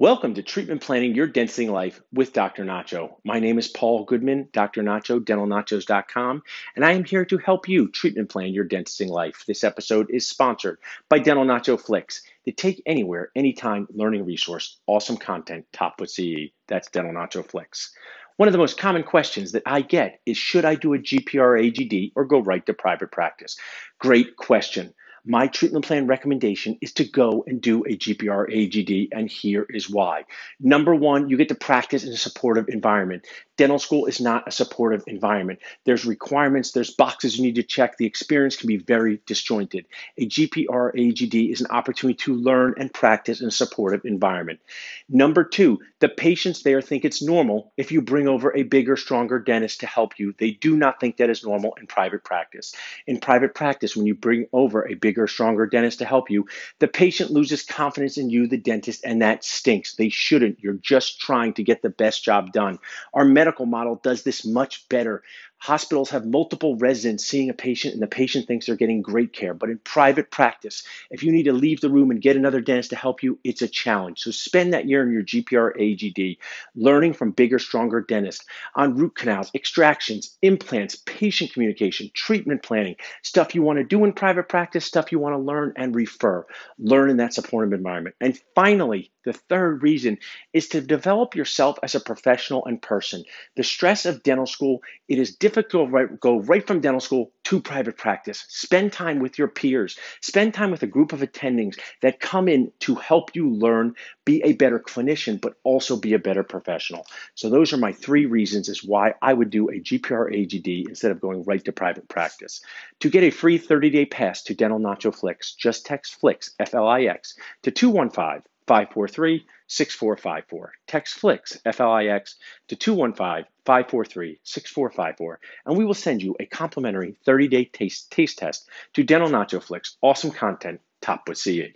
Welcome to Treatment Planning Your Dentistry Life with Dr. Nacho. My name is Paul Goodman, Dr. Nacho, dentalnachos.com, and I am here to help you treatment plan your dentistry life. This episode is sponsored by Dental Nacho Flix, the take anywhere, anytime learning resource, awesome content, top with CE. That's Dental Nacho Flix. One of the most common questions that I get is should I do a GPR AGD or go right to private practice? Great question my treatment plan recommendation is to go and do a GPR AGD, and here is why. Number one, you get to practice in a supportive environment. Dental school is not a supportive environment. There's requirements, there's boxes you need to check. The experience can be very disjointed. A GPR AGD is an opportunity to learn and practice in a supportive environment. Number two, the patients there think it's normal if you bring over a bigger, stronger dentist to help you. They do not think that is normal in private practice. In private practice, when you bring over a big bigger, stronger dentist to help you, the patient loses confidence in you, the dentist, and that stinks. They shouldn't. You're just trying to get the best job done. Our medical model does this much better. Hospitals have multiple residents seeing a patient, and the patient thinks they're getting great care. But in private practice, if you need to leave the room and get another dentist to help you, it's a challenge. So spend that year in your GPR AGD learning from bigger, stronger dentists on root canals, extractions, implants, patient communication, treatment planning, stuff you want to do in private practice, stuff you want to learn and refer. Learn in that supportive environment. And finally, the third reason is to develop yourself as a professional and person. The stress of dental school, it is difficult to go right from dental school to private practice. Spend time with your peers. Spend time with a group of attendings that come in to help you learn, be a better clinician, but also be a better professional. So those are my three reasons as why I would do a GPR AGD instead of going right to private practice. To get a free 30-day pass to Dental Nacho Flix, just text Flix, F-L-I-X, to 215 543 6454. Text FLIX, F L I X, to 215 543 6454, and we will send you a complimentary 30 day taste, taste test to Dental Nacho Flix. Awesome content, top with CE.